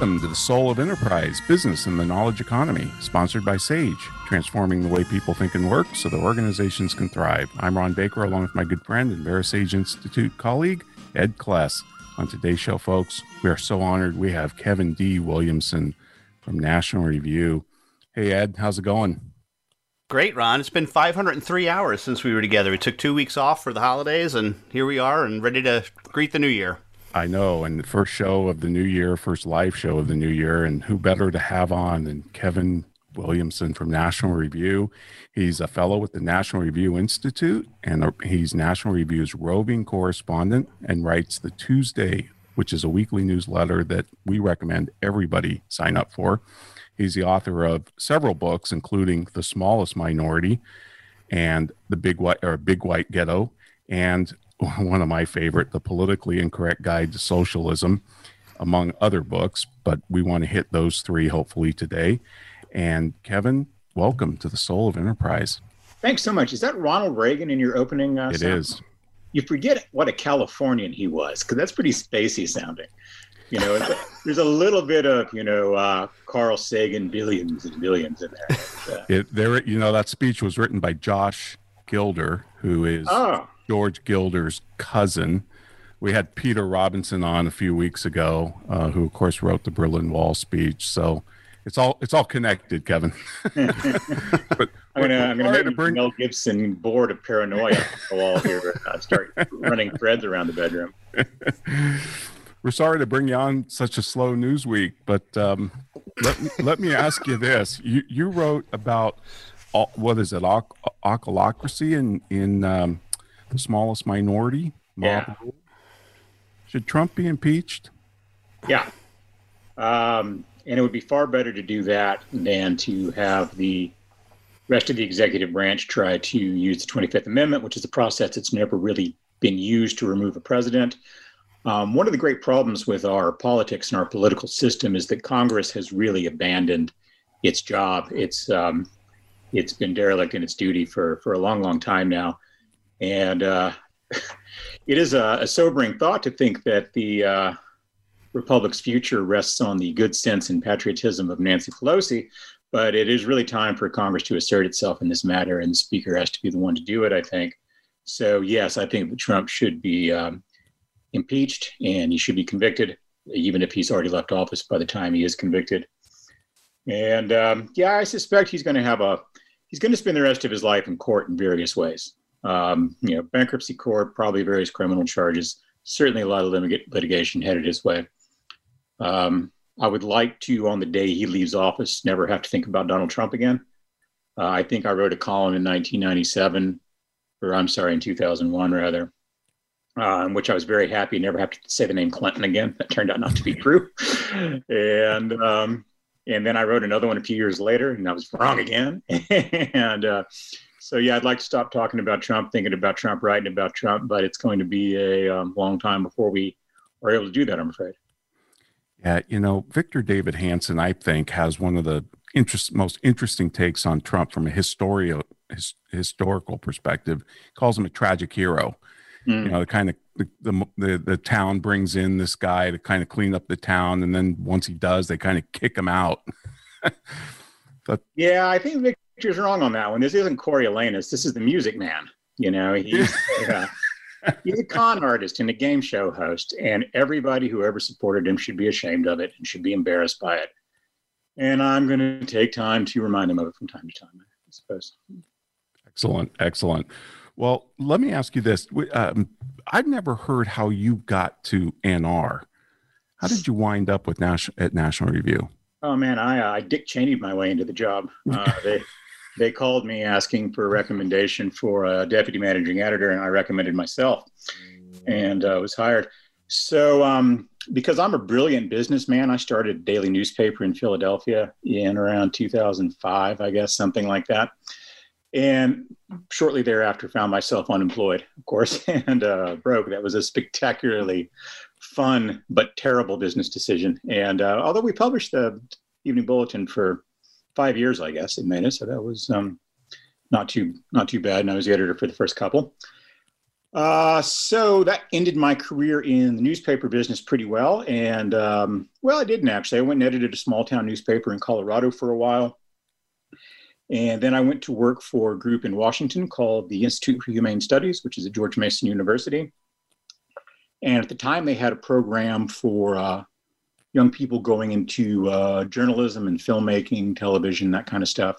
Welcome to the Soul of Enterprise Business and the Knowledge Economy, sponsored by SAGE, transforming the way people think and work so that organizations can thrive. I'm Ron Baker, along with my good friend and VeraSage Institute colleague, Ed Kless. On today's show, folks, we are so honored we have Kevin D. Williamson from National Review. Hey, Ed, how's it going? Great, Ron. It's been 503 hours since we were together. We took two weeks off for the holidays, and here we are and ready to greet the new year. I know, and the first show of the new year, first live show of the new year, and who better to have on than Kevin Williamson from National Review? He's a fellow with the National Review Institute, and he's National Review's roving correspondent and writes the Tuesday, which is a weekly newsletter that we recommend everybody sign up for. He's the author of several books, including The Smallest Minority and The Big White or Big White Ghetto, and one of my favorite, The Politically Incorrect Guide to Socialism, among other books. But we want to hit those three hopefully today. And Kevin, welcome to the Soul of Enterprise. Thanks so much. Is that Ronald Reagan in your opening? Uh, it is. You forget what a Californian he was, because that's pretty spacey sounding. You know, there's a little bit of you know uh, Carl Sagan billions and billions in there. Uh, it, there, you know, that speech was written by Josh Gilder, who is oh. George Gilder's cousin. We had Peter Robinson on a few weeks ago, uh, who of course wrote the Berlin Wall speech. So it's all it's all connected, Kevin. but I'm gonna I'm gonna make to bring... Mel Gibson board of paranoia wall here. Uh, start running threads around the bedroom. We're sorry to bring you on such a slow news week, but um, let me, let me ask you this: you you wrote about what is it, ochlocracy in in um, the smallest minority. Yeah. Should Trump be impeached? Yeah. Um, and it would be far better to do that than to have the rest of the executive branch try to use the 25th Amendment, which is a process that's never really been used to remove a president. Um, one of the great problems with our politics and our political system is that Congress has really abandoned its job. It's um, it's been derelict in its duty for for a long, long time now. And uh, it is a, a, sobering thought to think that the uh, Republic's future rests on the good sense and patriotism of Nancy Pelosi. But it is really time for Congress to assert itself in this matter, and the Speaker has to be the one to do it, I think. So, yes, I think that Trump should be um, impeached and he should be convicted, even if he's already left office by the time he is convicted. And um, yeah, I suspect he's going to have a he's going to spend the rest of his life in court in various ways um, you know, bankruptcy court, probably various criminal charges, certainly a lot of litigation headed his way. Um, I would like to, on the day he leaves office, never have to think about Donald Trump again. Uh, I think I wrote a column in 1997, or I'm sorry, in 2001 rather, uh, in which I was very happy never have to say the name Clinton again. That turned out not to be true. and um, and then I wrote another one a few years later, and I was wrong again. and uh, so yeah, I'd like to stop talking about Trump, thinking about Trump, writing about Trump, but it's going to be a um, long time before we are able to do that. I'm afraid. Yeah, you know, Victor Davis Hanson, I think, has one of the interest, most interesting takes on Trump from a historio, his, historical perspective. He calls him a tragic hero. Mm. You know, the kind of the, the, the the town brings in this guy to kind of clean up the town, and then once he does, they kind of kick him out. but yeah, I think Victor Victor's wrong on that one. This isn't Coriolanus. This is the Music Man. You know, he's uh, he's a con artist and a game show host, and everybody who ever supported him should be ashamed of it and should be embarrassed by it. And I'm going to take time to remind him of it from time to time. I suppose. Excellent, excellent. Well, let me ask you this: um, I've never heard how you got to NR. How did you wind up with National at National Review? Oh man, I I Dick Cheney my way into the job. Uh, they they called me asking for a recommendation for a deputy managing editor, and I recommended myself and uh, was hired. So, um, because I'm a brilliant businessman, I started a daily newspaper in Philadelphia in around 2005, I guess, something like that. And shortly thereafter, found myself unemployed, of course, and uh, broke. That was a spectacularly fun but terrible business decision. And uh, although we published the Evening Bulletin for five years, I guess it made it, so that was um, not too not too bad. And I was the editor for the first couple. Uh, so that ended my career in the newspaper business pretty well. And um, well, I didn't actually. I went and edited a small town newspaper in Colorado for a while. And then I went to work for a group in Washington called the Institute for Humane Studies, which is at George Mason University. And at the time, they had a program for uh, young people going into uh, journalism and filmmaking, television, that kind of stuff.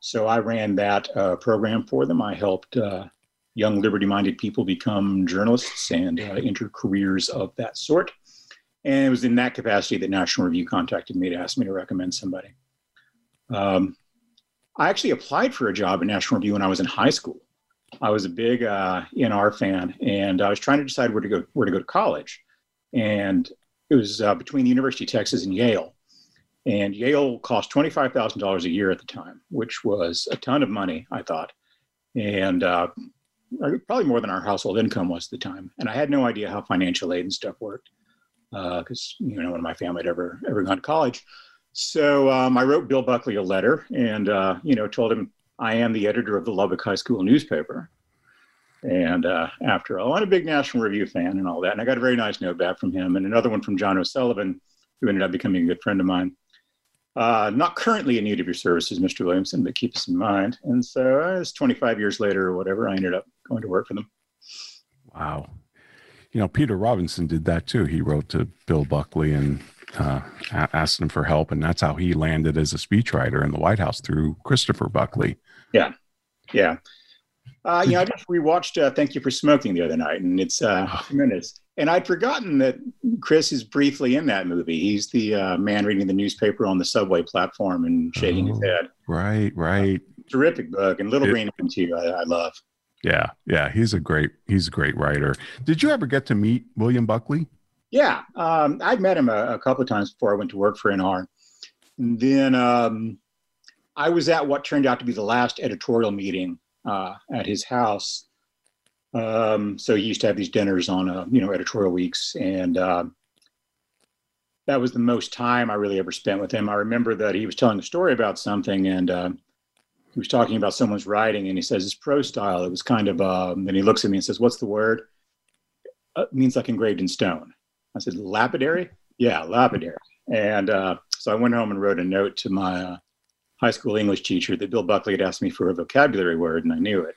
So I ran that uh, program for them. I helped uh, young liberty minded people become journalists and uh, enter careers of that sort. And it was in that capacity that National Review contacted me to ask me to recommend somebody. Um, I actually applied for a job at National Review when I was in high school. I was a big uh, NR fan, and I was trying to decide where to go where to go to college. And it was uh, between the University of Texas and Yale. And Yale cost twenty five thousand dollars a year at the time, which was a ton of money, I thought. And uh, probably more than our household income was at the time. And I had no idea how financial aid and stuff worked because uh, you know, none of my family had ever ever gone to college. So um, I wrote Bill Buckley a letter and uh, you know told him I am the editor of the Lubbock High School newspaper. And uh, after all, I'm a big National Review fan and all that. And I got a very nice note back from him and another one from John O'Sullivan, who ended up becoming a good friend of mine. Uh, not currently in need of your services, Mr. Williamson, but keep us in mind. And so uh, it's 25 years later or whatever, I ended up going to work for them. Wow. You know, Peter Robinson did that too. He wrote to Bill Buckley and uh, asked him for help, and that's how he landed as a speechwriter in the White House through Christopher Buckley. Yeah, yeah. Uh, you know, I just rewatched uh, "Thank You for Smoking" the other night, and it's uh, tremendous. And I'd forgotten that Chris is briefly in that movie. He's the uh, man reading the newspaper on the subway platform and shaking oh, his head. Right, right. terrific book, and Little it, Green too. I, I love. Yeah, yeah, he's a great he's a great writer. Did you ever get to meet William Buckley? Yeah, um, I'd met him a, a, couple of times before I went to work for NR. And then um, I was at what turned out to be the last editorial meeting uh, at his house. Um, so he used to have these dinners on, uh, you know, editorial weeks, and uh, that was the most time I really ever spent with him. I remember that he was telling a story about something, and uh, he was talking about someone's writing, and he says it's prose style. It was kind of, um, then he looks at me and says, "What's the word?" Uh, means like engraved in stone. I said, lapidary? Yeah, lapidary. And uh, so I went home and wrote a note to my uh, high school English teacher that Bill Buckley had asked me for a vocabulary word, and I knew it.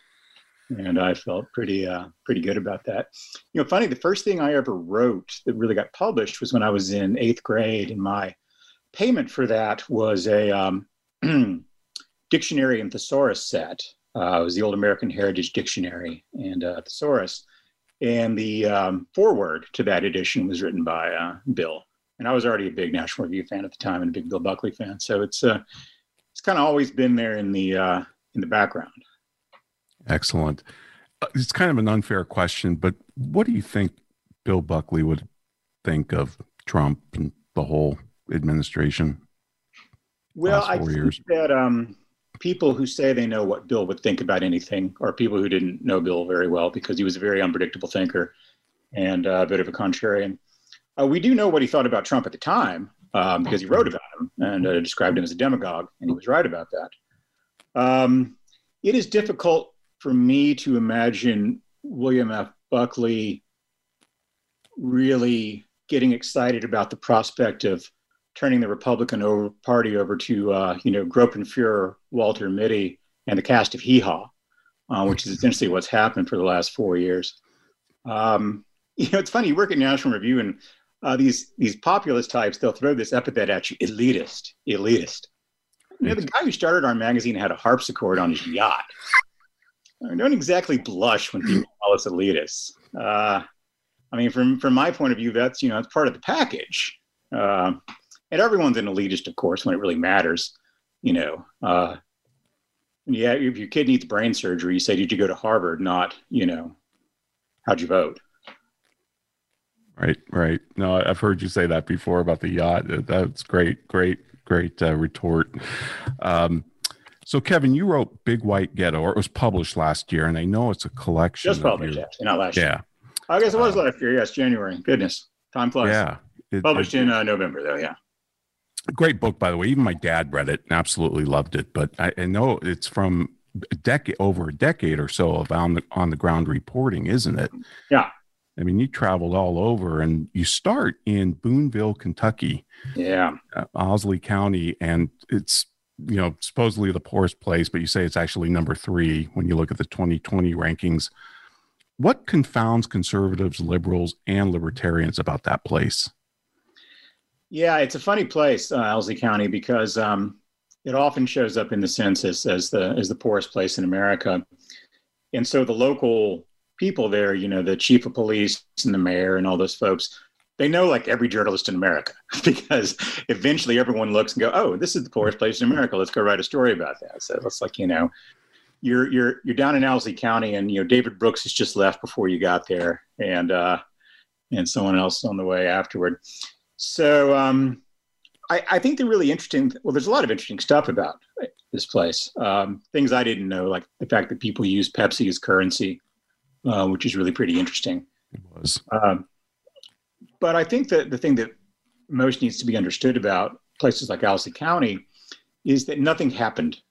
And I felt pretty, uh, pretty good about that. You know, funny, the first thing I ever wrote that really got published was when I was in eighth grade, and my payment for that was a um, dictionary and thesaurus set. Uh, it was the Old American Heritage Dictionary and thesaurus. And the um, foreword to that edition was written by uh, Bill. And I was already a big National Review fan at the time and a big Bill Buckley fan. So it's uh, it's kind of always been there in the uh, in the background. Excellent. Uh, it's kind of an unfair question, but what do you think Bill Buckley would think of Trump and the whole administration? Well, I think years? that um, people who say they know what Bill would think about anything are people who didn't know Bill very well because he was a very unpredictable thinker and uh, a bit of a contrarian. Uh, we do know what he thought about Trump at the time um, because he wrote about him and uh, described him as a demagogue, and he was right about that. Um, it is difficult for me to imagine William F. Buckley really getting excited about the prospect of turning the Republican over, Party over to, uh, you know, Gruppenführer Walter Mitty and the cast of Hee Haw, uh, which is essentially what's happened for the last four years. Um, you know, it's funny. You work at National Review, and uh, these these populist types they'll throw this epithet at you: elitist, elitist. You know, the guy who started our magazine had a harpsichord on his yacht. I don't exactly blush when people call us elitists. Uh, I mean, from from my point of view, that's you know, it's part of the package. Uh, and everyone's an elitist, of course, when it really matters. You know, uh, yeah, if your kid needs brain surgery, you say, "Did you go to Harvard?" Not, you know, how'd you vote? Right, right. No, I've heard you say that before about the yacht. That's great, great, great uh, retort. Um, so, Kevin, you wrote Big White Ghetto, or it was published last year, and I know it's a collection. Just published, your, yeah, not last yeah. year. Yeah. I guess it was uh, last year. Yes, January. Goodness, time flies. Yeah, it, published it, in uh, November, though. Yeah. Great book, by the way. Even my dad read it and absolutely loved it. But I, I know it's from a decade, over a decade or so of on the on the ground reporting, isn't it? Yeah. I mean, you traveled all over, and you start in Booneville, Kentucky. Yeah, uh, Owsley County, and it's you know supposedly the poorest place, but you say it's actually number three when you look at the 2020 rankings. What confounds conservatives, liberals, and libertarians about that place? Yeah, it's a funny place, uh, Owsley County, because um, it often shows up in the census as the as the poorest place in America, and so the local people there, you know, the chief of police and the mayor and all those folks, they know like every journalist in America because eventually everyone looks and go, oh, this is the poorest place in America. Let's go write a story about that. So it's like you know, you're you're you're down in Owsley County, and you know David Brooks has just left before you got there, and uh, and someone else on the way afterward. So um, I, I think they're really interesting. Well, there's a lot of interesting stuff about this place. Um, things I didn't know, like the fact that people use Pepsi as currency, uh, which is really pretty interesting. It was. Um, but I think that the thing that most needs to be understood about places like Owsley County is that nothing happened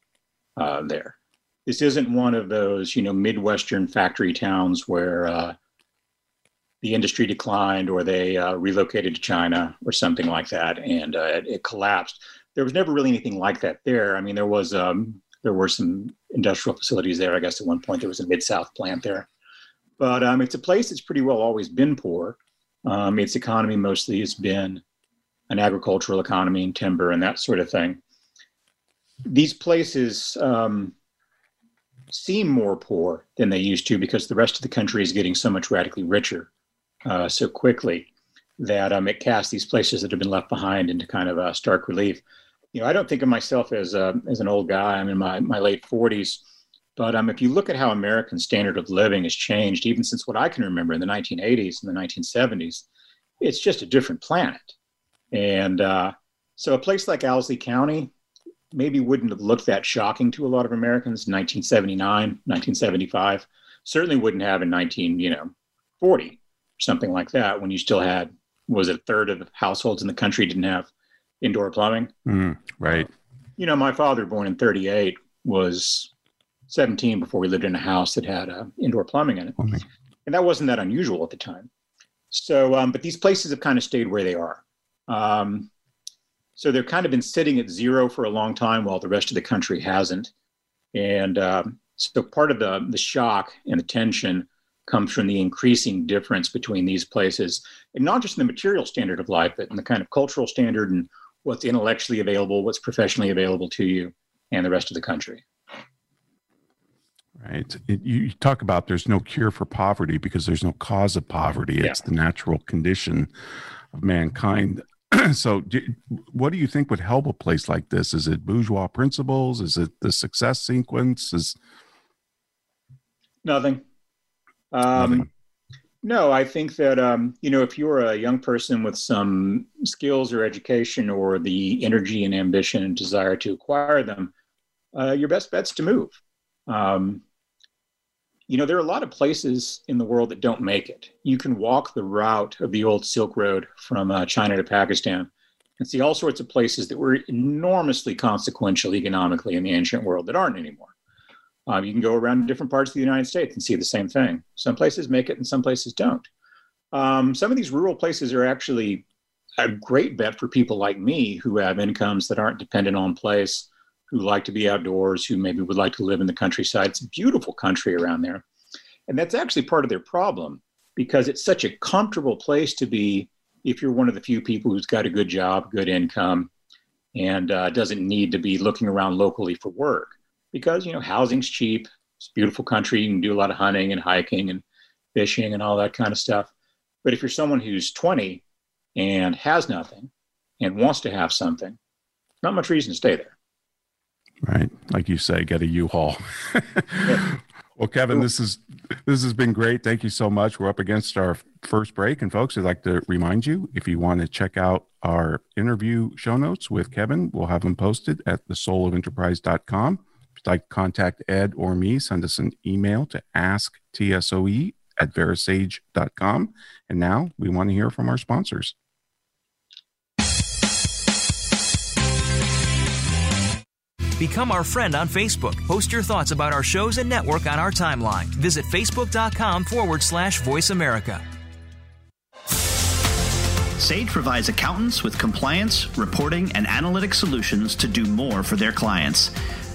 uh, there. This isn't one of those, you know, Midwestern factory towns where uh, the industry declined or they uh, relocated to China or something like that, and uh, it, it, collapsed. There was never really anything like that there. I mean, there was um, there were some industrial facilities there. I guess at one point there was a Mid South plant there, but um, it's a place that's pretty well always been poor. Um, its economy mostly has been an agricultural economy and timber and that sort of thing. These places um, seem more poor than they used to because the rest of the country is getting so much radically richer uh, so quickly that um, it casts these places that have been left behind into kind of a stark relief. You know, I don't think of myself as a, as an old guy. I'm in my, my late 40s. But um, if you look at how American standard of living has changed, even since what I can remember in the 1980s and the 1970s, it's just a different planet. And uh, so a place like Owsley County maybe wouldn't have looked that shocking to a lot of Americans in 1979, 1975. Certainly wouldn't have in 19, you know, 40 something like that when you still had was it a third of households in the country didn't have indoor plumbing? Mm, right. Uh, you know my father born in 38 was 17 before we lived in a house that had uh, indoor plumbing in it. Plumbing. and that wasn't that unusual at the time. So um, but these places have kind of stayed where they are. Um, so they've kind of been sitting at zero for a long time while the rest of the country hasn't. And um, so part of the the shock and the tension comes from the increasing difference between these places, and not just in the material standard of life, but in the kind of cultural standard and what's intellectually available, what's professionally available to you, and the rest of the country. Right. It, you talk about there's no cure for poverty because there's no cause of poverty. It's the natural condition of mankind. so, do, what do you think would help a place like this? Is it bourgeois principles? Is it the success sequence? Is nothing. Um, no, I think that um, you know if you're a young person with some skills or education or the energy and ambition and desire to acquire them, uh, your best bet's to move. Um, you know there are a lot of places in the world that don't make it. You can walk the route of the old Silk Road from uh, China to Pakistan and see all sorts of places that were enormously consequential economically in the ancient world that aren't anymore. Um, you can go around different parts of the United States and see the same thing. Some places make it and some places don't. Um, some of these rural places are actually a great bet for people like me who have incomes that aren't dependent on place, who like to be outdoors, who maybe would like to live in the countryside. It's a beautiful country around there. And that's actually part of their problem because it's such a comfortable place to be if you're one of the few people who's got a good job, good income, and uh, doesn't need to be looking around locally for work because you know housing's cheap. It's a beautiful country. You can do a lot of hunting and hiking and fishing and all that kind of stuff. But if you're someone who's 20 and has nothing and wants to have something, not much reason to stay there. Right. Like you say, get a U-Haul. yeah. Well, Kevin, this is this has been great. Thank you so much. We're up against our first break, and folks, I'd like to remind you if you want to check out our interview show notes with Kevin, we'll have them posted at thesoulofenterprise.com. If you'd like to contact Ed or me, send us an email to asktsoe at verasage.com. And now we want to hear from our sponsors. Become our friend on Facebook. Post your thoughts about our shows and network on our timeline. Visit facebook.com forward slash voice America. Sage provides accountants with compliance, reporting, and analytic solutions to do more for their clients.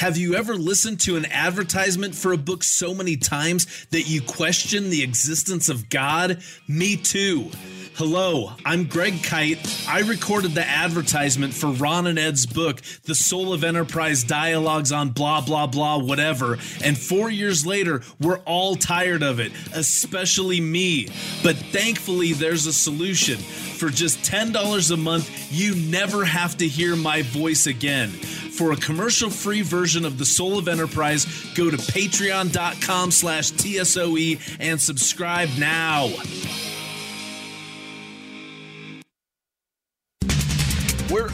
Have you ever listened to an advertisement for a book so many times that you question the existence of God? Me too. Hello, I'm Greg Kite. I recorded the advertisement for Ron and Ed's book, The Soul of Enterprise Dialogues on blah, blah, blah, whatever. And four years later, we're all tired of it, especially me. But thankfully, there's a solution. For just $10 a month, you never have to hear my voice again. For a commercial-free version of The Soul of Enterprise, go to patreon.com slash TSOE and subscribe now.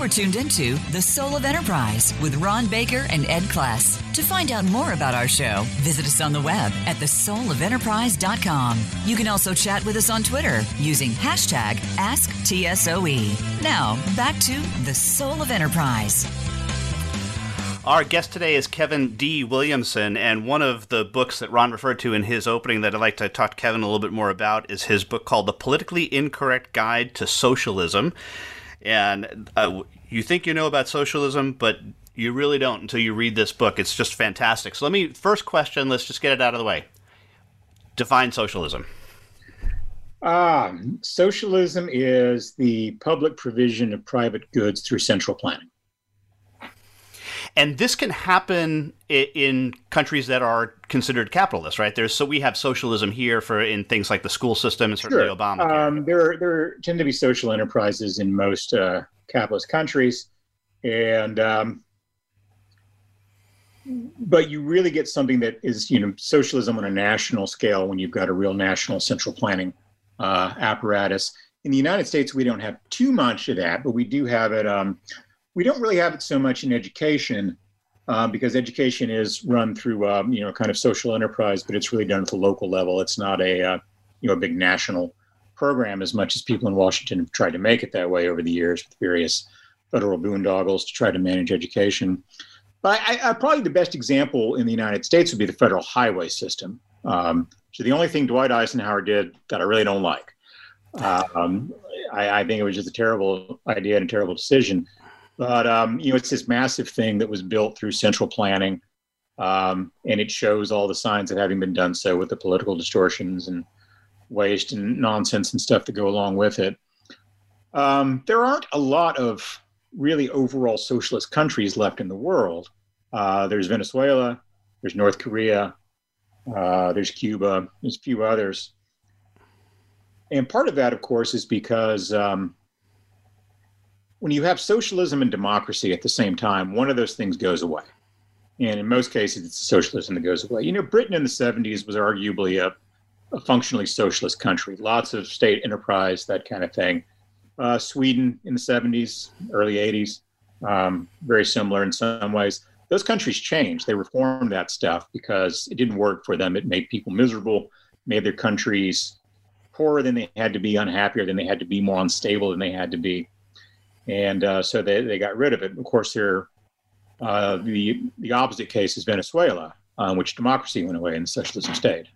Are tuned into The Soul of Enterprise with Ron Baker and Ed Kless. To find out more about our show, visit us on the web at thesoulofenterprise.com. You can also chat with us on Twitter using hashtag AskTSOE. Now, back to The Soul of Enterprise. Our guest today is Kevin D. Williamson, and one of the books that Ron referred to in his opening that I'd like to talk to Kevin a little bit more about is his book called The Politically Incorrect Guide to Socialism. And uh, you think you know about socialism, but you really don't until you read this book. It's just fantastic. So let me first question. Let's just get it out of the way. Define socialism. Um, socialism is the public provision of private goods through central planning. And this can happen in countries that are considered capitalist, right? There's so we have socialism here for in things like the school system and certainly sure. Obama. Um, there, there tend to be social enterprises in most uh, capitalist countries, and um, but you really get something that is you know socialism on a national scale when you've got a real national central planning uh, apparatus. In the United States, we don't have too much of that, but we do have it. Um, we don't really have it so much in education uh, because education is run through um, you know kind of social enterprise, but it's really done at the local level. It's not a uh, you know a big national program as much as people in Washington have tried to make it that way over the years with various federal boondoggles to try to manage education. But I, I, probably the best example in the United States would be the federal highway system. Um, so the only thing Dwight Eisenhower did that I really don't like, um, I, I, think it was just a terrible idea and a terrible decision. But um, you know, it's this massive thing that was built through central planning, um, and it shows all the signs of having been done so with the political distortions and waste and nonsense and stuff that go along with it. Um, there aren't a lot of really overall socialist countries left in the world. Uh, there's Venezuela, there's North Korea, uh, there's Cuba, there's a few others. And part of that, of course, is because um, when you have socialism and democracy at the same time, one of those things goes away. And in most cases, it's socialism that goes away. You know, Britain in the 70s was arguably a, a functionally socialist country, lots of state enterprise, that kind of thing uh, Sweden in the 70s, early 80s, um, very similar in some ways. Those countries changed. They reformed that stuff because it didn't work for them. It made people miserable, made their countries poorer than they had to be, unhappier than they had to be, more unstable than they had to be. And uh, so they, they got rid of it. Of course, there Uh, the the opposite case is Venezuela, uh, which democracy went away and socialism stayed.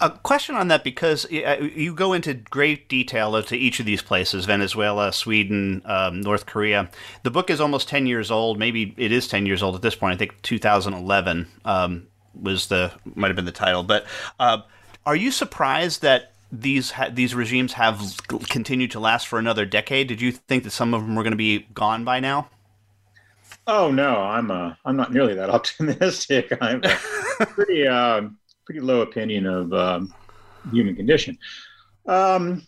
A question on that because uh, you go into great detail to each of these places Venezuela, Sweden, um, North Korea. The book is almost 10 years old. Maybe it is 10 years old at this point. I think 2011 um, was the, might have been the title. But uh, are you surprised that these ha- these regimes have continued to last for another decade? Did you think that some of them were going to be gone by now? Oh no, I'm uh, I'm not nearly that optimistic. I'm pretty uh, pretty low opinion of um, human condition. Um,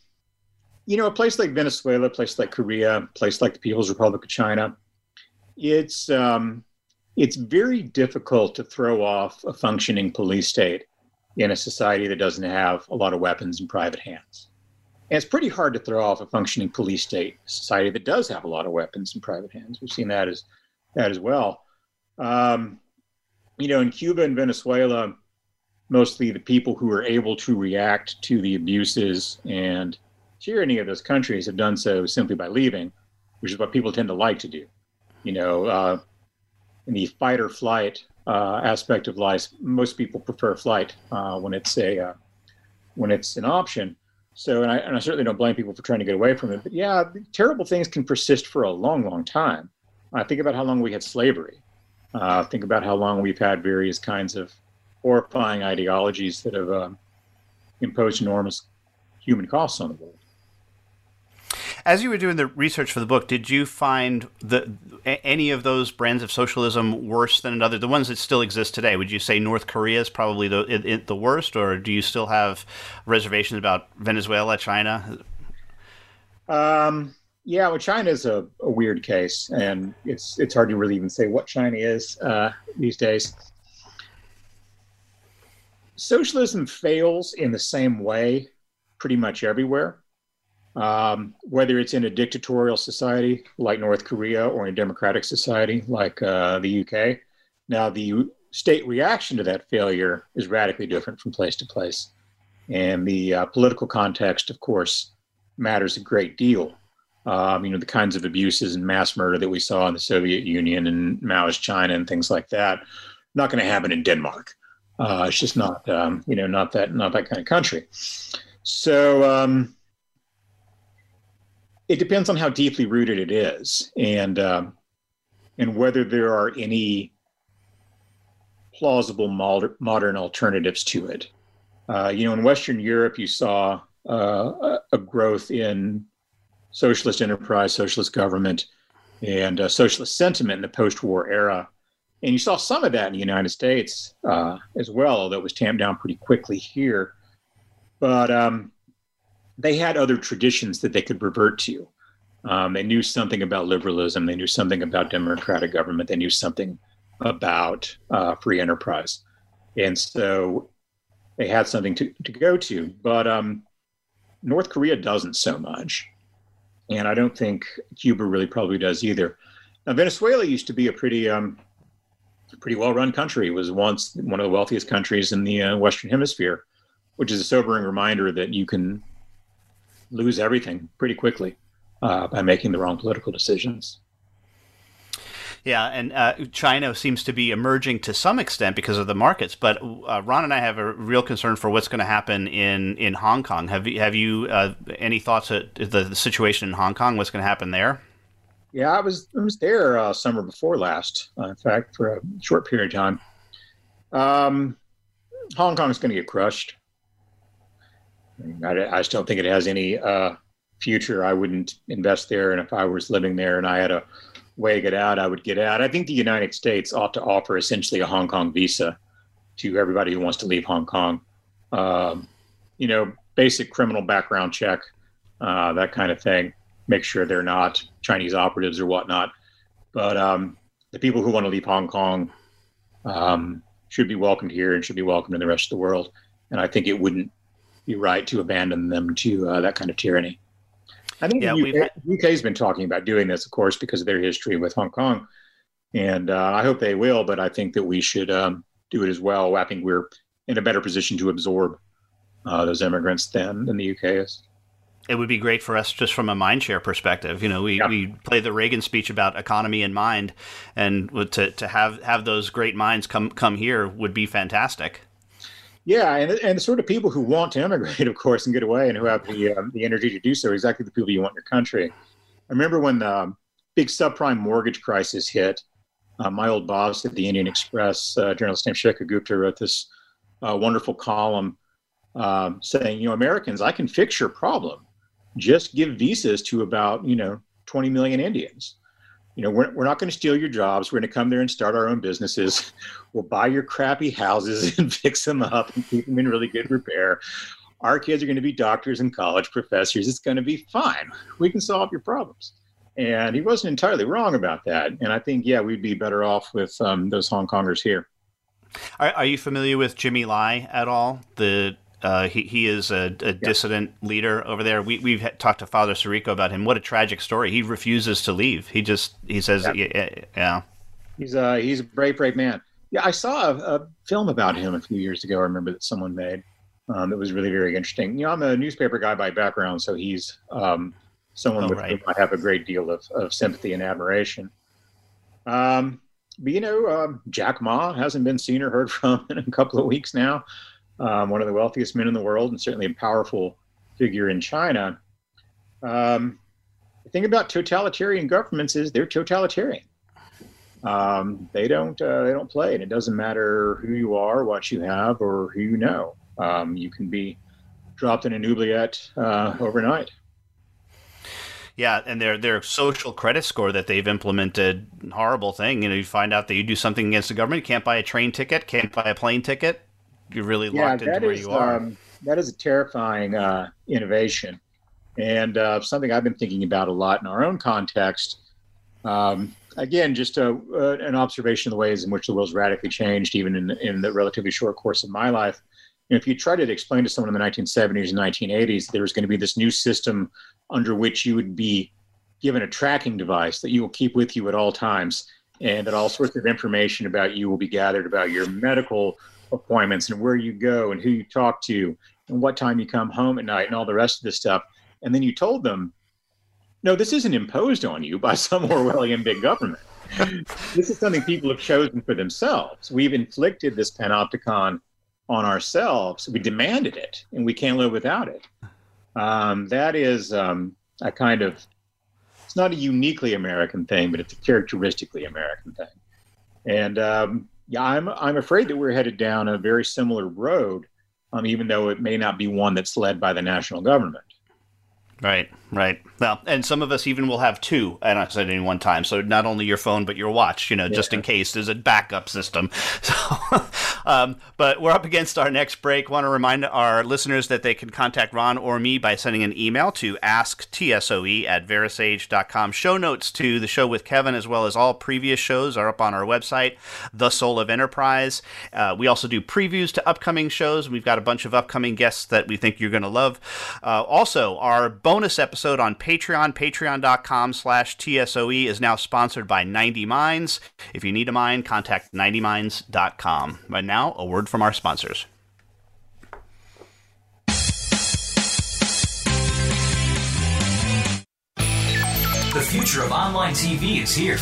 you know, a place like Venezuela, a place like Korea, a place like the People's Republic of China, it's um, it's very difficult to throw off a functioning police state in a society that doesn't have a lot of weapons in private hands. And it's pretty hard to throw off a functioning police state a society that does have a lot of weapons in private hands. We've seen that as that as well. Um, you know, in Cuba and Venezuela, mostly the people who are able to react to the abuses and tyranny of those countries have done so simply by leaving, which is what people tend to like to do. You know, uh, in the fight or flight uh, aspect of life, most people prefer flight uh, when it's a uh, when it's an option. So, and I, and I certainly don't blame people for trying to get away from it. But yeah, terrible things can persist for a long, long time. Uh, think about how long we had slavery. Uh, think about how long we've had various kinds of horrifying ideologies that have uh, imposed enormous human costs on the world. As you were doing the research for the book, did you find the any of those brands of socialism worse than another? The ones that still exist today, would you say North Korea is probably the it, it, the worst, or do you still have reservations about Venezuela, China? Um, yeah, well, China is a, a, weird case, and it's it's hard to really even say what China is uh, these days. Socialism fails in the same way pretty much everywhere, um, whether it's in a dictatorial society like North Korea or in a democratic society like uh, the UK. Now, the state reaction to that failure is radically different from place to place, and the uh, political context, of course, matters a great deal um, you know, the kinds of abuses and mass murder that we saw in the Soviet Union and Maoist China and things like that, not going to happen in Denmark. Uh, it's just not, um, you know, not that, not that kind of country. So um, it depends on how deeply rooted it is, and um, and whether there are any plausible modern alternatives to it. Uh, you know, in Western Europe, you saw uh, a growth in socialist enterprise, socialist government, and uh, socialist sentiment in the post-war era. And you saw some of that in the United States uh, as well, although it was tamped down pretty quickly here. But um, they had other traditions that they could revert to. Um, they knew something about liberalism. They knew something about democratic government. They knew something about uh, free enterprise. And so they had something to, to go to. But um, North Korea doesn't so much and I don't think Cuba really probably does either. Now, Venezuela used to be a pretty um, pretty well run country. It was once one of the wealthiest countries in the uh, Western Hemisphere, which is a sobering reminder that you can lose everything pretty quickly uh, by making the wrong political decisions. Yeah, and uh, China seems to be emerging to some extent because of the markets. But uh, Ron and I have a real concern for what's going to happen in, in Hong Kong. Have you have you uh, any thoughts of the, the situation in Hong Kong? What's going to happen there? Yeah, I was I was there uh, summer before last. Uh, in fact, for a short period of time. Um, Hong Kong is going to get crushed. I, I, just don't think it has any uh, future. I wouldn't invest there, and if I was living there and I had a way to get out, I would get out. I think the United States ought to offer essentially a Hong Kong visa to everybody who wants to leave Hong Kong. Um, you know, basic criminal background check, uh, that kind of thing. Make sure they're not Chinese operatives or whatnot. But um, the people who want to leave Hong Kong um, should be welcomed here and should be welcomed in the rest of the world. And I think it wouldn't be right to abandon them to uh, that kind of tyranny. I think yeah, the UK. UK's been talking about doing this, of course, because of their history with Hong Kong, and uh, I hope they will. But I think that we should um, do it as well. I think we're in a better position to absorb uh, those immigrants than than the UK is. it would be great for us just from a mind share perspective. You know, we, yep. we play the Reagan speech about economy and mind, and to, to have, have those great minds come come here would be fantastic. Yeah, and, and the sort of people who want to emigrate, of course, and get away, and who have the um, the energy to do so, are exactly the people you want in your country. I remember when the big subprime mortgage crisis hit. Uh, my old boss at the Indian Express, uh, journalist named Shekhar Gupta, wrote this uh, wonderful column um, saying, you know, Americans, I can fix your problem just give visas to about you know 20 million indians you know we're, we're not going to steal your jobs. We're going to come there and start our own businesses. We'll buy your crappy houses and fix them up and keep them in really good repair. Our kids are going to be doctors and college professors. It's going to be fine. We can solve your problems. And he wasn't entirely wrong about that. And i think yeah we'd be better off with um, those hong kongers here. Are, are you familiar with jimmy lai at all? The uh, he he is a, a dissident leader over there. We we've talked to Father Sirico about him. What a tragic story. He refuses to leave. He just he says yeah. yeah. He's a he's a brave brave man. Yeah, I saw a, a film about him a few years ago. I remember that someone made. Um, it was really very interesting. You know, I'm a newspaper guy by background, so he's um, someone oh, with right. whom I have a great deal of, of sympathy and admiration. Um, but you know, um, Jack Ma hasn't been seen or heard from in a couple of weeks now um, one of the wealthiest men in the world, and certainly a powerful figure in China. Um, the thing about totalitarian governments is they're totalitarian. Um, they don't uh, they don't play, and it doesn't matter who you are, what you have, or who you know. Um, you can be dropped in an oubliette uh, overnight. Yeah, and their their social credit score that they've implemented, horrible thing. You know, you find out that you do something against the government, you can't buy a train ticket, can't buy a plane ticket, you're really yeah, locked into where is, you are. Um, that is a terrifying uh, innovation, and uh, something I've been thinking about a lot in our own context. Um, again, just a, uh, an observation of the ways in which the world's radically changed, even in, in the relatively short course of my life. Know, if you try to explain to someone in the 1970s and 1980s there was going to be this new system under which you would be given a tracking device that you will keep with you at all times, and that all sorts of information about you will be gathered about your medical appointments and where you go and who you talk to and what time you come home at night and all the rest of this stuff. And then you told them, no, this isn't imposed on you by some Orwellian big government. this is something people have chosen for themselves. We've inflicted this panopticon on ourselves. We demanded it, and we can't live without it. Um, that is um, a kind of, it's not a uniquely American thing, but it's a characteristically American thing. And um, yeah, I'm I'm afraid that we're headed down a very similar road, um, even though it may not be one that's led by the national government. Right, right. Well, and some of us even will have two at any one time. So not only your phone, but your watch, you know, yeah. just in case there's a backup system. So, um, but we're up against our next break. Want to remind our listeners that they can contact Ron or me by sending an email to asktsoe at verasage.com. Show notes to the show with Kevin, as well as all previous shows, are up on our website, The Soul of Enterprise. Uh, we also do previews to upcoming shows. We've got a bunch of upcoming guests that we think you're going to love. Uh, also, our bonus episode on Patreon, patreon.com slash TSOE, is now sponsored by 90 Minds. If you need a mind, contact 90minds.com. But now, a word from our sponsors. The future of online TV is here.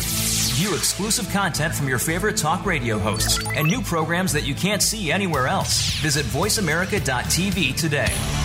View exclusive content from your favorite talk radio hosts and new programs that you can't see anywhere else. Visit VoiceAmerica.tv today.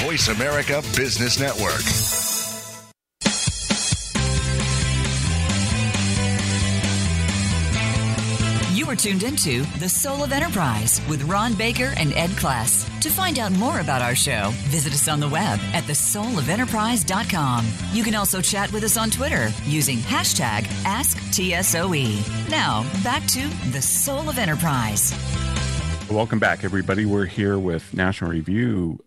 Voice America Business Network. You are tuned into The Soul of Enterprise with Ron Baker and Ed Kless. To find out more about our show, visit us on the web at thesoulofenterprise.com. You can also chat with us on Twitter using hashtag AskTSOE. Now, back to The Soul of Enterprise. Welcome back, everybody. We're here with National Review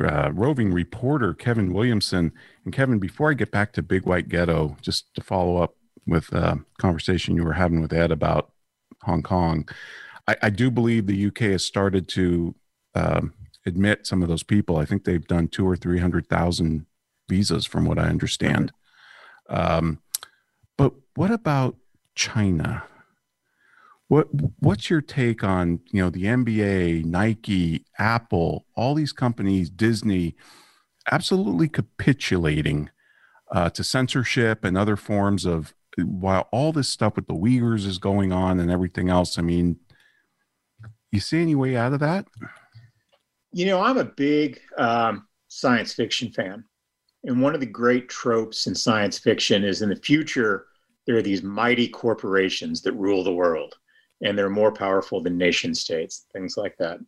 uh, roving reporter Kevin Williamson. And Kevin, before I get back to Big White Ghetto, just to follow up with a conversation you were having with Ed about Hong Kong, I, I do believe the UK has started to um, admit some of those people. I think they've done two or three hundred thousand visas, from what I understand. Um, but what about China? What what's your take on you know the NBA, Nike, Apple, all these companies, Disney, absolutely capitulating uh, to censorship and other forms of while all this stuff with the Uyghurs is going on and everything else. I mean, you see any way out of that? You know, I'm a big um, science fiction fan, and one of the great tropes in science fiction is in the future there are these mighty corporations that rule the world and they're more powerful than nation states, things like that.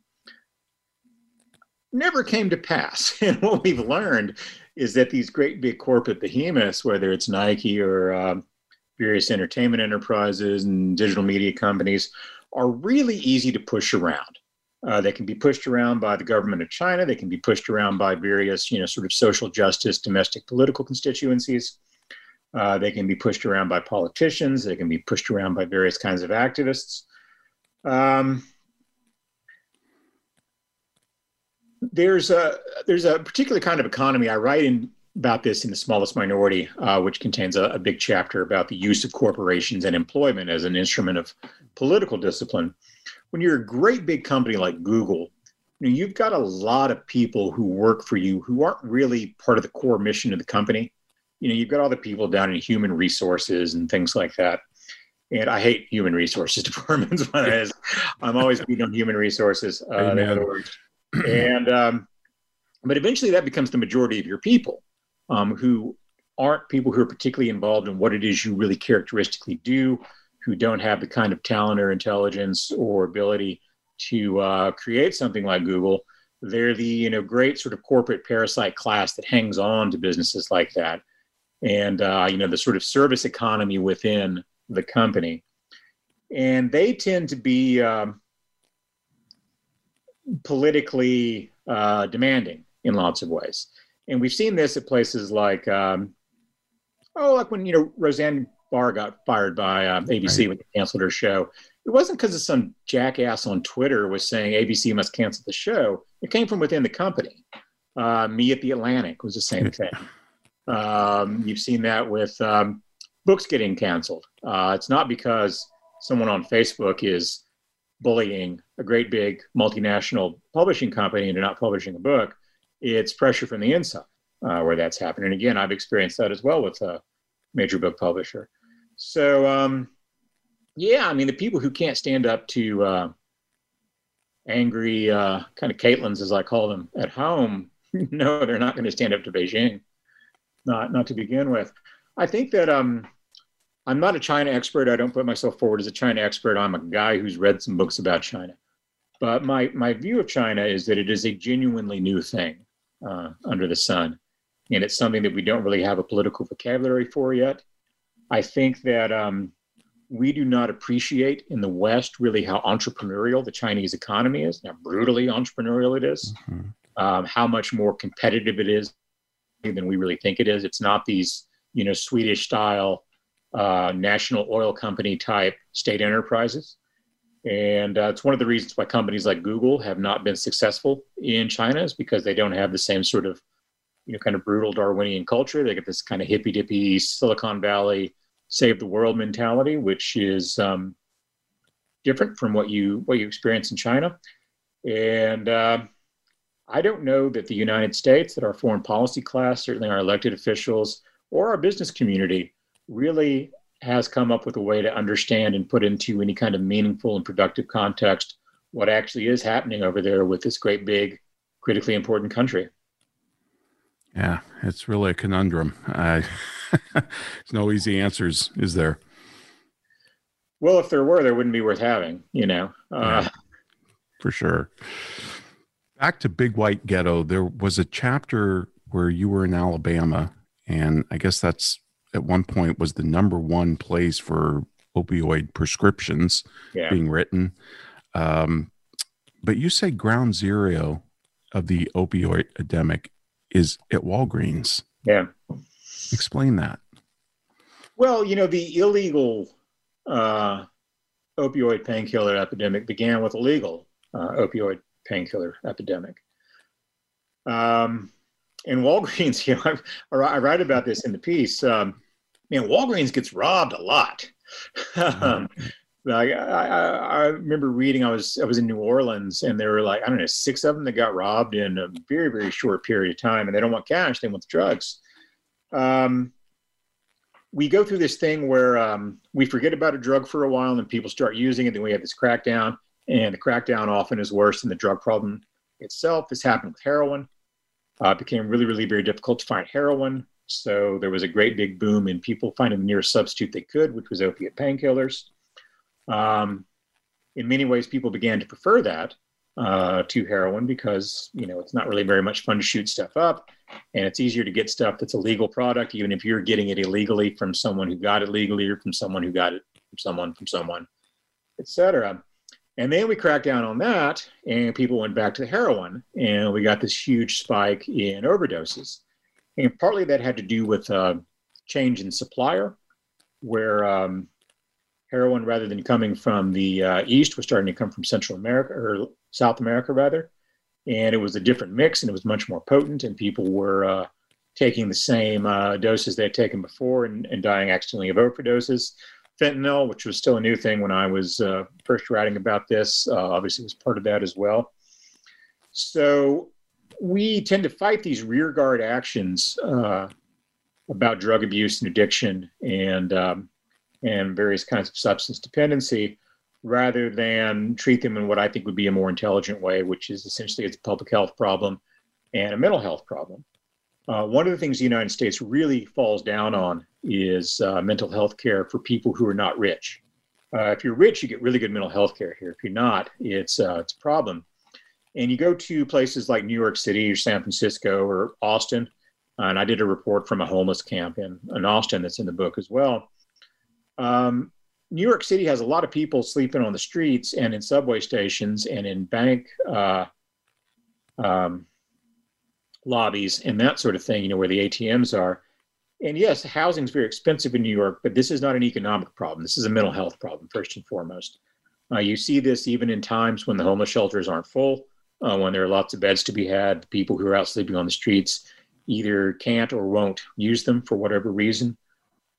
Never came to pass. And what we've learned is that these great big corporate behemoths, whether it's Nike or um, various entertainment enterprises and digital media companies, are really easy to push around. Uh, they can be pushed around by the government of China. They can be pushed around by various, you know, sort of social justice, domestic political constituencies. Uh, they can be pushed around by politicians. They can be pushed around by various kinds of activists. Um, there's a there's a particular kind of economy. I write in about this in the smallest minority, uh, which contains a, a, big chapter about the use of corporations and employment as an instrument of political discipline. When you're a great big company like Google, you know, you've got a lot of people who work for you who aren't really part of the core mission of the company you know, you've got all the people down in human resources and things like that. And I hate human resources departments. I'm always beating on human resources. Uh, and um, but eventually that becomes the majority of your people um, who aren't people who are particularly involved in what it is you really characteristically do, who don't have the kind of talent or intelligence or ability to uh, create something like Google. They're the you know great sort of corporate parasite class that hangs on to businesses like that and uh, you know the sort of service economy within the company, and they tend to be um, politically uh, demanding in lots of ways. And we've seen this at places like, um, oh, like when you know Roseanne Barr got fired by uh, ABC right. when they canceled her show. It wasn't because of some jackass on Twitter was saying ABC must cancel the show. It came from within the company. Uh, me at the Atlantic was the same thing. Um, you've seen that with um, books getting canceled. Uh, it's not because someone on Facebook is bullying a great big multinational publishing company into not publishing a book. It's pressure from the inside uh, where that's happening. And again, I've experienced that as well with a major book publisher. So, um, yeah, I mean, the people who can't stand up to uh, angry uh, kind of Caitlins, as I call them, at home, no, they're not going to stand up to Beijing not not to begin with. I think that um, I'm not a China expert. I don't put myself forward as a China expert. I'm a guy who's read some books about China. But my my view of China is that it is a genuinely new thing uh, under the sun, and it's something that we don't really have a political vocabulary for yet. I think that um, we do not appreciate in the West really how entrepreneurial the Chinese economy is, how brutally entrepreneurial it is, mm-hmm. um, how much more competitive it is than we really think it is. It's not these, you know, Swedish style uh, national oil company type state enterprises. And uh, it's one of the reasons why companies like Google have not been successful in China is because they don't have the same sort of you know, kind of brutal Darwinian culture. They get this kind of hippy dippy Silicon Valley save the world mentality, which is um, different from what you what you experience in China. And uh, I don't know that the United States, that our foreign policy class, certainly our elected officials, or our business community, really has come up with a way to understand and put into any kind of meaningful and productive context what actually is happening over there with this great big critically important country. Yeah it's really a conundrum. Uh, there's no easy answers is there? Well if there were there wouldn't be worth having you know? Uh, yeah, for sure back to big white ghetto there was a chapter where you were in alabama and i guess that's at one point was the number one place for opioid prescriptions yeah. being written. Um, but you say ground zero of the opioid epidemic is at Walgreens. Yeah. Explain that. Well, you know, the illegal uh, opioid painkiller epidemic began with illegal uh, opioid painkiller epidemic. Um, and Walgreens, you know, I, I, write about this in the piece. Um, man, Walgreens gets robbed a lot. um, I, I, I, remember reading. I was I was in New Orleans, and there were like I don't know six of them that got robbed in a very very short period of time, and they don't want cash; they want the drugs. Um, we go through this thing where um, we forget about a drug for a while, and then people start using it. Then we have this crackdown, and the crackdown often is worse than the drug problem itself. This happened with heroin. Uh, it became really really very difficult to find heroin. So there was a great big boom in people finding the nearest substitute they could, which was opiate painkillers. Um, in many ways, people began to prefer that uh, to heroin because you know it's not really very much fun to shoot stuff up, and it's easier to get stuff that's a legal product, even if you're getting it illegally from someone who got it legally or from someone who got it from someone from someone, etc. And then we cracked down on that, and people went back to the heroin, and we got this huge spike in overdoses. And partly that had to do with uh, change in supplier, where um, heroin, rather than coming from the uh, east, was starting to come from Central America or South America, rather. And it was a different mix, and it was much more potent, and people were uh, taking the same uh, doses they had taken before and, and, dying accidentally of overdoses. Fentanyl, which was still a new thing when I was uh, first writing about this, uh, obviously was part of that as well. So we tend to fight these rearguard actions uh, about drug abuse and addiction and um, and various kinds of substance dependency rather than treat them in what I think would be a more intelligent way, which is essentially it's a public health problem and a mental health problem. Uh, one of the things the United States really falls down on is uh, mental health care for people who are not rich. Uh, if you're rich, you get really good mental health care here. If you're not, it's uh, it's a problem. And you go to places like New York City or San Francisco or Austin, and I did a report from a homeless camp in, in Austin that's in the book as well. Um, New York City has a lot of people sleeping on the streets and in subway stations and in bank uh, um, lobbies and that sort of thing, you know, where the ATMs are. And yes, housing is very expensive in New York, but this is not an economic problem. This is a mental health problem, first and foremost. Uh, you see this even in times when the homeless shelters aren't full uh, when there are lots of beds to be had. People who are out sleeping on the streets either can't or won't use them for whatever reason.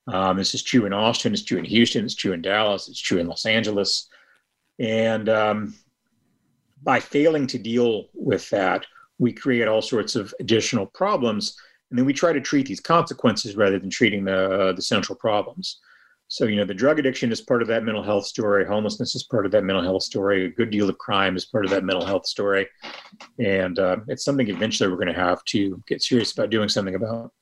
Um, this is true in Austin, it's true in Houston, it's true in Dallas, it's true in Los Angeles. And um, by failing to deal with that, we create all sorts of additional problems. And then we try to treat these consequences rather than treating the, uh, the central problems. So, you know, the drug addiction is part of that mental health story. Homelessness is part of that mental health story. A good deal of crime is part of that mental health story. And uh, it's something eventually we're going to have to get serious about doing something about.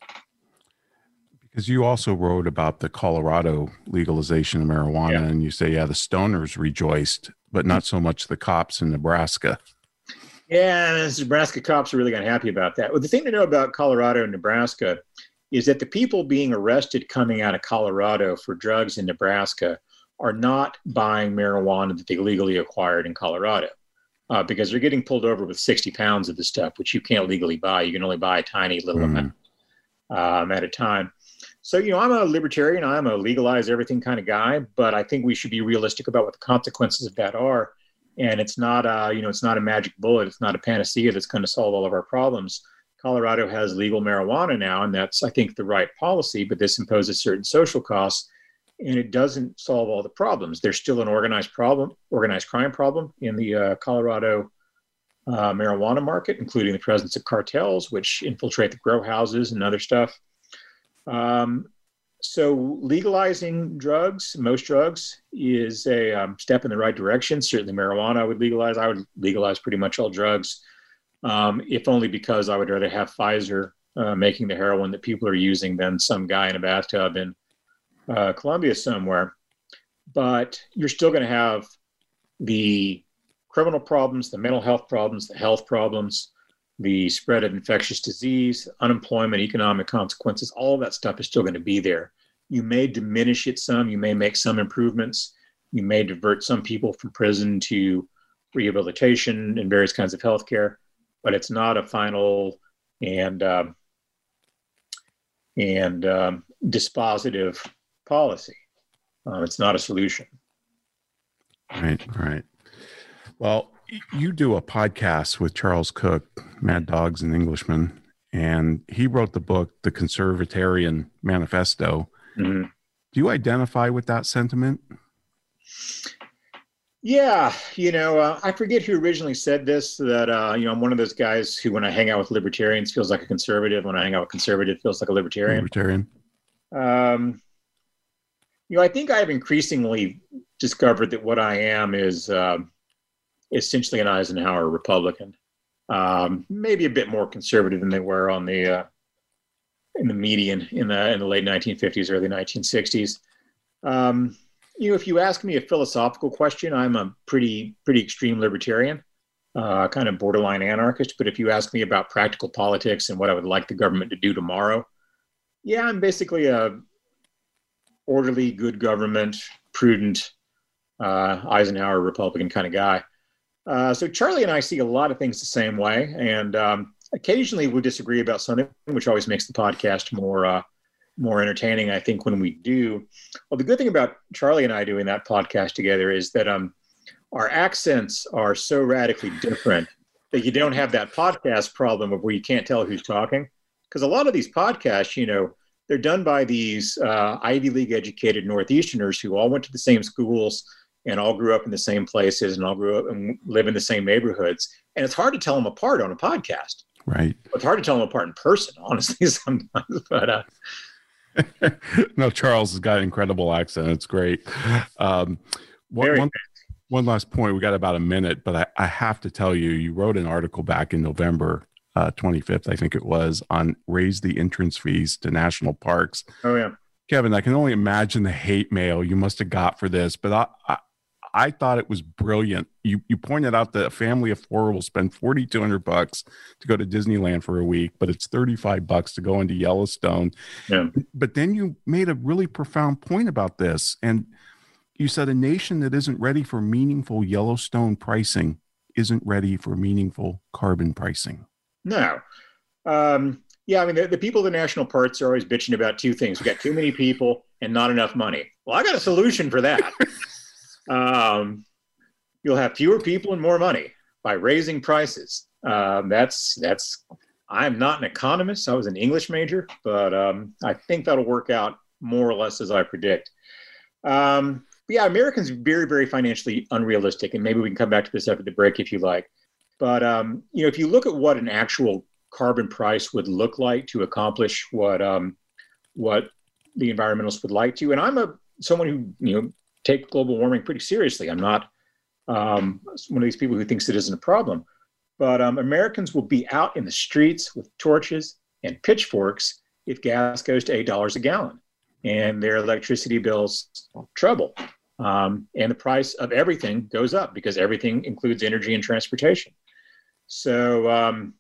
Because you also wrote about the Colorado legalization of marijuana, yeah. and you say, yeah, the stoners rejoiced, but not so much the cops in Nebraska. Yeah, the Nebraska cops are really unhappy about that. Well, the thing to know about Colorado and Nebraska is that the people being arrested coming out of Colorado for drugs in Nebraska are not buying marijuana that they legally acquired in Colorado uh, because they're getting pulled over with 60 pounds of the stuff, which you can't legally buy. You can only buy a tiny little mm. amount um, at a time. So, you know, I'm a libertarian, I'm a legalize everything kind of guy, but I think we should be realistic about what the consequences of that are. And it's not a, you know, it's not a magic bullet. It's not a panacea that's going to solve all of our problems Colorado has legal marijuana now, and that's, I think, the right policy, but this imposes certain social costs and it doesn't solve all the problems. There's still an organized problem, organized crime problem in the uh, Colorado uh, marijuana market, including the presence of cartels, which infiltrate the grow houses and other stuff. Um, so legalizing drugs, most drugs, is a um, step in the right direction. Certainly, marijuana I would legalize. I would legalize pretty much all drugs, um, if only because I would rather have Pfizer uh, making the heroin that people are using than some guy in a bathtub in uh, Colombia somewhere. But you're still going to have the criminal problems, the mental health problems, the health problems, the spread of infectious disease, unemployment, economic consequences, all that stuff is still going to be there. You may diminish it some, you may make some improvements, you may divert some people from prison to rehabilitation and various kinds of health care, but it's not a final and um, and um, dispositive policy. Uh, it's not a solution. Right, right. Well, you do a podcast with Charles Cooke, Mad Dogs and Englishmen, and he wrote the book, The Conservatarian Manifesto. Mm-hmm. Do you identify with that sentiment? Yeah, you know, uh, I forget who originally said this. That uh, you know, I'm one of those guys who, when I hang out with libertarians, feels like a conservative. When I hang out with conservative, feels like a libertarian. Libertarian. Um, you know, I think I've increasingly discovered that what I am is uh, essentially an Eisenhower Republican, um, maybe a bit more conservative than they were on the uh, in the median in the in the late 1950s, early 1960s. Um, you know, if you ask me a philosophical question, I'm a pretty pretty extreme libertarian, uh, kind of borderline anarchist. But if you ask me about practical politics and what I would like the government to do tomorrow, yeah, I'm basically a orderly, good government, prudent uh, Eisenhower Republican kind of guy. Uh, so Charlie and I see a lot of things the same way, and um, occasionally we disagree about something, which always makes the podcast more uh, more entertaining. I think when we do. Well, the good thing about Charlie and I doing that podcast together is that um, our accents are so radically different that you don't have that podcast problem of where you can't tell who's talking. Because a lot of these podcasts, you know, they're done by these uh, Ivy League educated Northeasterners who all went to the same schools and all grew up in the same places and all grew up and live in the same neighborhoods. And it's hard to tell them apart on a podcast. Right. It's hard to tell them apart in person, honestly, sometimes. But uh, no, Charles has got an incredible accent. It's great. Um, one, one, one, last point. We got about a minute, but I, I have to tell you, you wrote an article back in November uh, 25th, I think it was, on raise the entrance fees to national parks. Oh, yeah. Kevin, I can only imagine the hate mail you must have got for this, but I, I, I thought it was brilliant. You you pointed out that a family of four will spend forty two hundred bucks to go to Disneyland for a week, but it's thirty five bucks to go into Yellowstone. Yeah. But then you made a really profound point about this, and you said a nation that isn't ready for meaningful Yellowstone pricing isn't ready for meaningful carbon pricing. No. Um, yeah, I mean, the, the people of the national parks are always bitching about two things. We've got too many people and not enough money. Well, I got a solution for that. um, you'll have fewer people and more money by raising prices. Um, that's that's. I'm not an economist. I was an English major, but um, I think that'll work out more or less as I predict. Um, yeah, Americans very, very financially unrealistic, and maybe we can come back to this after the break if you like. But um, you know, if you look at what an actual carbon price would look like to accomplish what um, what the environmentalists would like to, and I'm a someone who you know take global warming pretty seriously. I'm not um, one of these people who thinks it isn't a problem. But um, Americans will be out in the streets with torches and pitchforks if gas goes to eight dollars a gallon, and their electricity bills treble, um, and the price of everything goes up because everything includes energy and transportation. So um,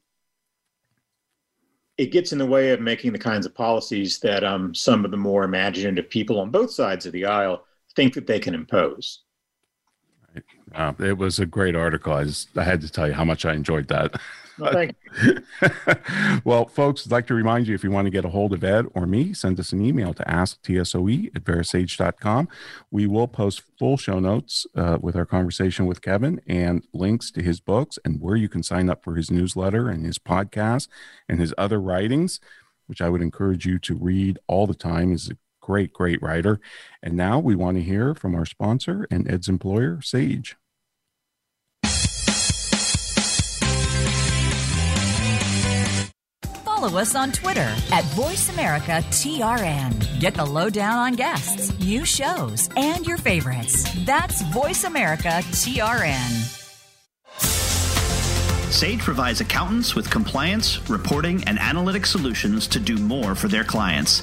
it gets in the way of making the kinds of policies that um, some of the more imaginative people on both sides of the aisle think that they can impose. Uh, it was a great article. I just I had to tell you how much I enjoyed that. Well, well, folks, I'd like to remind you if you want to get a hold of Ed or me, send us an email to asktsoe at verasage.com. We will post full show notes uh, with our conversation with Kevin and links to his books and where you can sign up for his newsletter and his podcast and his other writings, which I would encourage you to read all the time. He's a great, great writer. And now we want to hear from our sponsor and Ed's employer, Sage. follow us on Twitter at VoiceAmericaTRN. Get the lowdown on guests, new shows, and your favorites. That's VoiceAmericaTRN. Sage provides accountants with compliance, reporting, and analytic solutions to do more for their clients.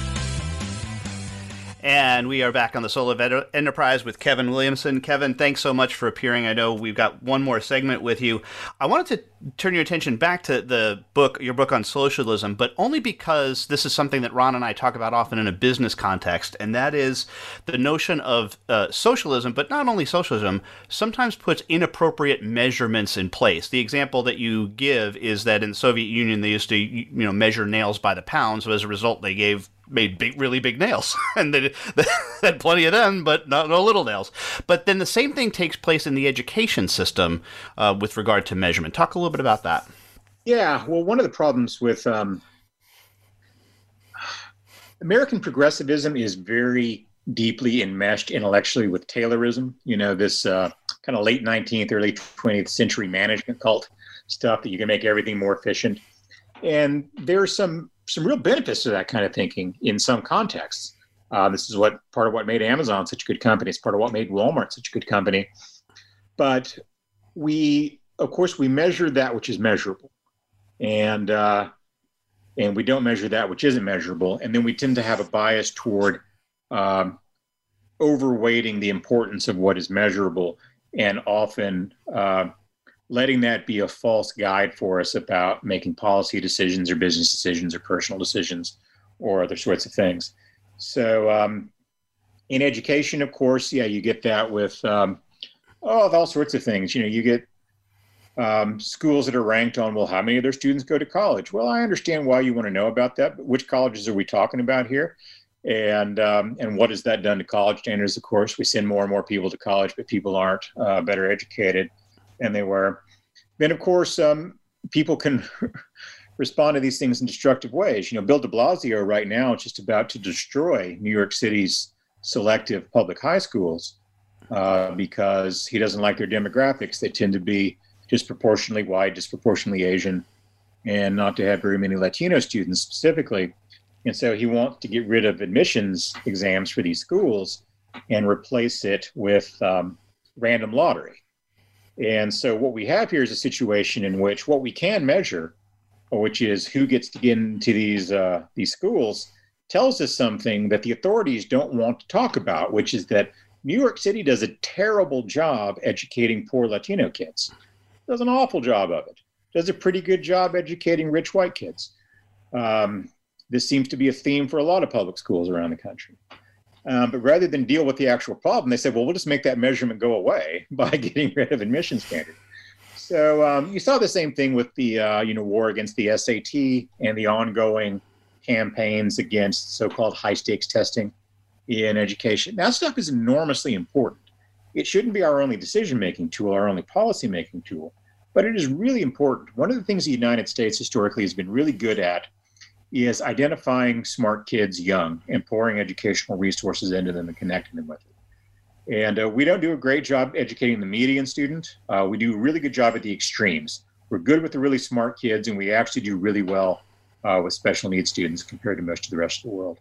And we are back on the Soul of Ed- Enterprise with Kevin Williamson. Kevin, thanks so much for appearing. I know we've got one more segment with you. I wanted to turn your attention back to the book, your book on socialism, but only because this is something that Ron and I talk about often in a business context, and that is the notion of uh, socialism, but not only socialism, sometimes puts inappropriate measurements in place. The example that you give is that in the Soviet Union, they used to you know measure nails by the pound, so as a result, they gave made big, really big nails, and they, they, had plenty of them, but not no little nails. But then the same thing takes place in the education system uh, with regard to measurement. Talk a little bit about that. Yeah, well, one of the problems with um, American progressivism is very deeply enmeshed intellectually with Taylorism. You know, this uh, kind of late 19th, early 20th century management cult stuff that you can make everything more efficient. And there's some some real benefits to that kind of thinking in some contexts. Uh, this is what part of what made Amazon such a good company. It's part of what made Walmart such a good company. But we, of course, we measure that which is measurable, and uh, and we don't measure that which isn't measurable. And then we tend to have a bias toward um, overweighting the importance of what is measurable, and often uh, letting that be a false guide for us about making policy decisions or business decisions or personal decisions or other sorts of things. So, um, in education, of course, yeah, you get that with um, oh, all sorts of things. You know, you get um, schools that are ranked on well, how many of their students go to college? Well, I understand why you want to know about that, but which colleges are we talking about here? And um, and what has that done to college standards? Of course, we send more and more people to college, but people aren't uh, better educated than they were. Then, of course, um, people can respond to these things in destructive ways. You know, Bill de Blasio right now is just about to destroy New York City's selective public high schools uh, because he doesn't like their demographics. They tend to be disproportionately white, disproportionately Asian, and not to have very many Latino students specifically. And so he wants to get rid of admissions exams for these schools and replace it with um, random lottery. And so what we have here is a situation in which what we can measure, which is who gets to get into these uh, these schools, tells us something that the authorities don't want to talk about, which is that New York City does a terrible job educating poor Latino kids. Does an awful job of it. Does a pretty good job educating rich white kids. Um, this seems to be a theme for a lot of public schools around the country. Um, but rather than deal with the actual problem, they said, well, we'll just make that measurement go away by getting rid of admission standards. So um, you saw the same thing with the uh, you know war against the SAT and the ongoing campaigns against so-called high stakes testing in education. That stuff is enormously important. It shouldn't be our only decision making tool, our only policy making tool, but it is really important. One of the things the United States historically has been really good at is identifying smart kids young and pouring educational resources into them and connecting them with it. And uh, we don't do a great job educating the median student. Uh, we do a really good job at the extremes. We're good with the really smart kids, and we actually do really well uh, with special needs students compared to most of the rest of the world.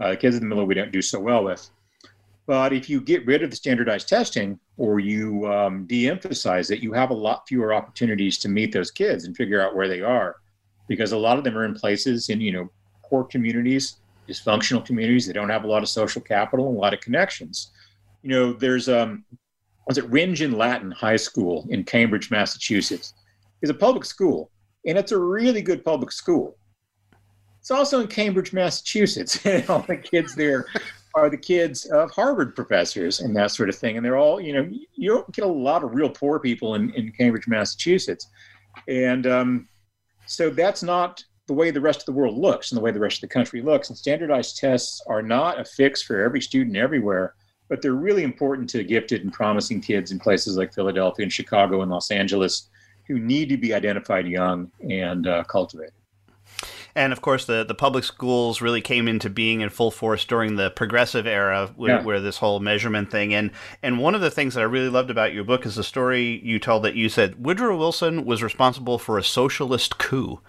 Uh, kids in the middle, we don't do so well with. But if you get rid of the standardized testing or you um, de emphasize it, you have a lot fewer opportunities to meet those kids and figure out where they are because a lot of them are in places in you know poor communities, dysfunctional communities. They don't have a lot of social capital, and a lot of connections. You know, there's um, was it Rindge and Latin High School in Cambridge, Massachusetts, is a public school, and it's a really good public school. It's also in Cambridge, Massachusetts, and all the kids there are the kids of Harvard professors and that sort of thing. And they're all, you know, you don't get a lot of real poor people in, in Cambridge, Massachusetts. And um, so that's not the way the rest of the world looks and the way the rest of the country looks. And standardized tests are not a fix for every student everywhere, but they're really important to gifted and promising kids in places like Philadelphia and Chicago and Los Angeles who need to be identified young and uh, cultivated. And of course, the, the public schools really came into being in full force during the progressive era, where, yeah. where, this whole measurement thing. And and one of the things that I really loved about your book is the story you told that you said Woodrow Wilson was responsible for a socialist coup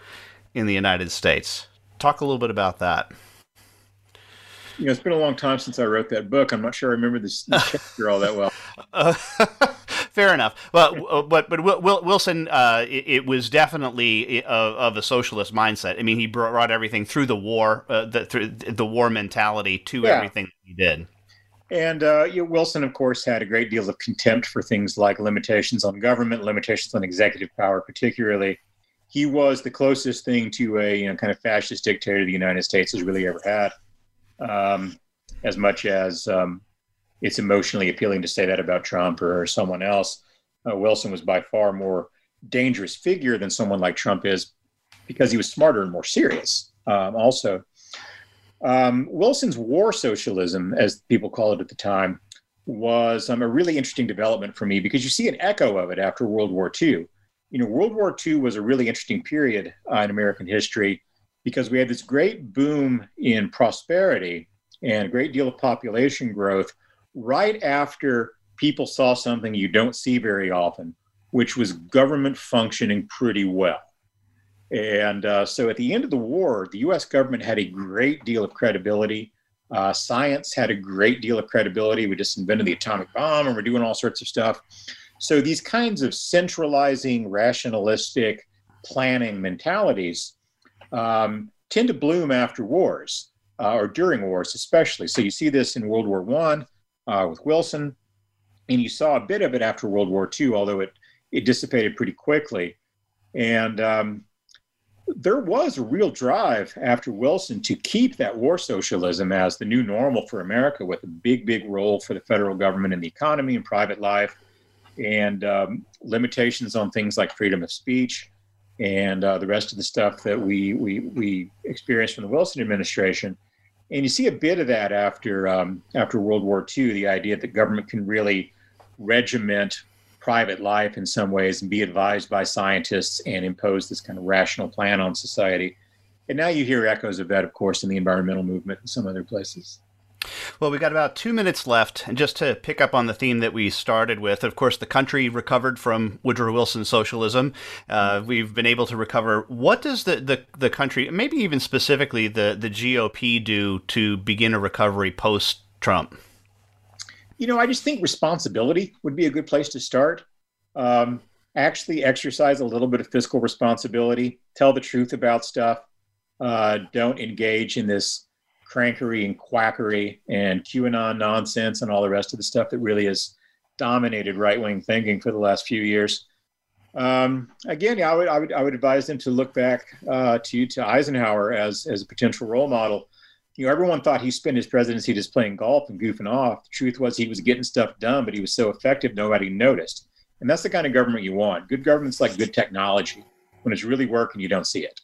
in the United States. Talk a little bit about that. You know, it's been a long time since I wrote that book. I'm not sure I remember this, this chapter all that well. Uh, fair enough. Well, uh, but but Wilson, uh, it, it, was definitely of, of, a socialist mindset. I mean, he brought everything through the war, uh, the through the war mentality to yeah. everything he did. And uh, you know, Wilson, of course, had a great deal of contempt for things like limitations on government, limitations on executive power, particularly. He was the closest thing to a you know kind of fascist dictator the United States has really ever had. Um, as much as um, it's emotionally appealing to say that about Trump or, someone else. Uh, Wilson was by far more dangerous figure than someone like Trump is because he was smarter and more serious. Um, also, um, Wilson's war socialism, as people call it at the time, was um, a really interesting development for me because you see an echo of it after World War II. You know, World War II was a really interesting period uh, in American history because we had this great boom in prosperity and a great deal of population growth right after people saw something you don't see very often, which was government functioning pretty well. And uh, so at the end of the war, the US government had a great deal of credibility. Uh, science had a great deal of credibility. We just invented the atomic bomb and we're doing all sorts of stuff. So these kinds of centralizing, rationalistic planning mentalities um, tend to bloom after wars uh, or during wars, especially. So you see this in World War One uh, with Wilson. And you saw a bit of it after World War II, although it, it dissipated pretty quickly. And um, there was a real drive after Wilson to keep that war socialism as the new normal for America, with a big, big role for the federal government in the economy and private life, and um, limitations on things like freedom of speech and uh, the rest of the stuff that we, we, we experienced from the Wilson administration. And you see a bit of that after um, after World War II, the idea that government can really regiment private life in some ways and be advised by scientists and impose this kind of rational plan on society. And now you hear echoes of that, of course, in the environmental movement and some other places. Well, we got about two minutes left, and just to pick up on the theme that we started with, of course, the country recovered from Woodrow Wilson socialism. Uh, we've been able to recover. What does the, the, the country, maybe even specifically the, the GOP, do to begin a recovery post Trump? You know, I just think responsibility would be a good place to start. Um, actually, exercise a little bit of fiscal responsibility, tell the truth about stuff, uh, don't engage in this crankery and quackery and QAnon nonsense and all the rest of the stuff that really has dominated right wing thinking for the last few years. Um, again, yeah, I would, I would, I would advise them to look back uh, to to Eisenhower as as a potential role model. You know, everyone thought he spent his presidency just playing golf and goofing off. The truth was he was getting stuff done, but he was so effective nobody noticed. And that's the kind of government you want. Good government's like good technology. When it's really working, you don't see it.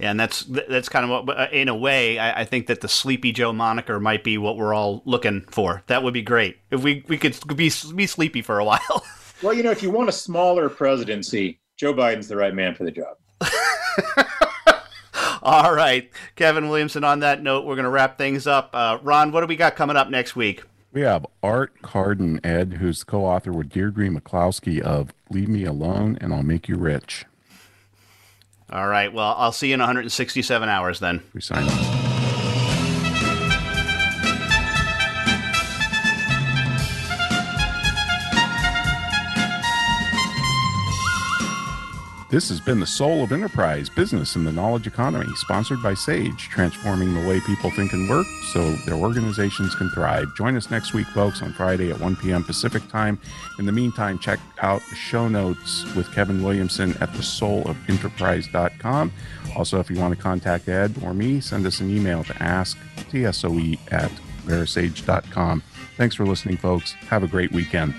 Yeah, and that's that's kind of what, uh, in a way, I, I, think that the Sleepy Joe moniker might be what we're all looking for. That would be great if we we could be be sleepy for a while. well, you know, if you want a smaller presidency, Joe Biden's the right man for the job. all right, Kevin Williamson. On that note, we're going to wrap things up. Uh, Ron, what do we got coming up next week? We have Art Carden Ed, who's the co-author with Deirdre McCloskey of "Leave Me Alone and I'll Make You Rich." All right. Well, I'll see you in 167 hours then. We sign This has been the Soul of Enterprise Business and the Knowledge Economy, sponsored by Sage, transforming the way people think and work so their organizations can thrive. Join us next week, folks, on Friday at 1 p.m. Pacific Time. In the meantime, check out the show notes with Kevin Williamson at thesoulofenterprise.com. Also, if you want to contact Ed or me, send us an email to asktsoe at verasage.com. Thanks for listening, folks. Have a great weekend.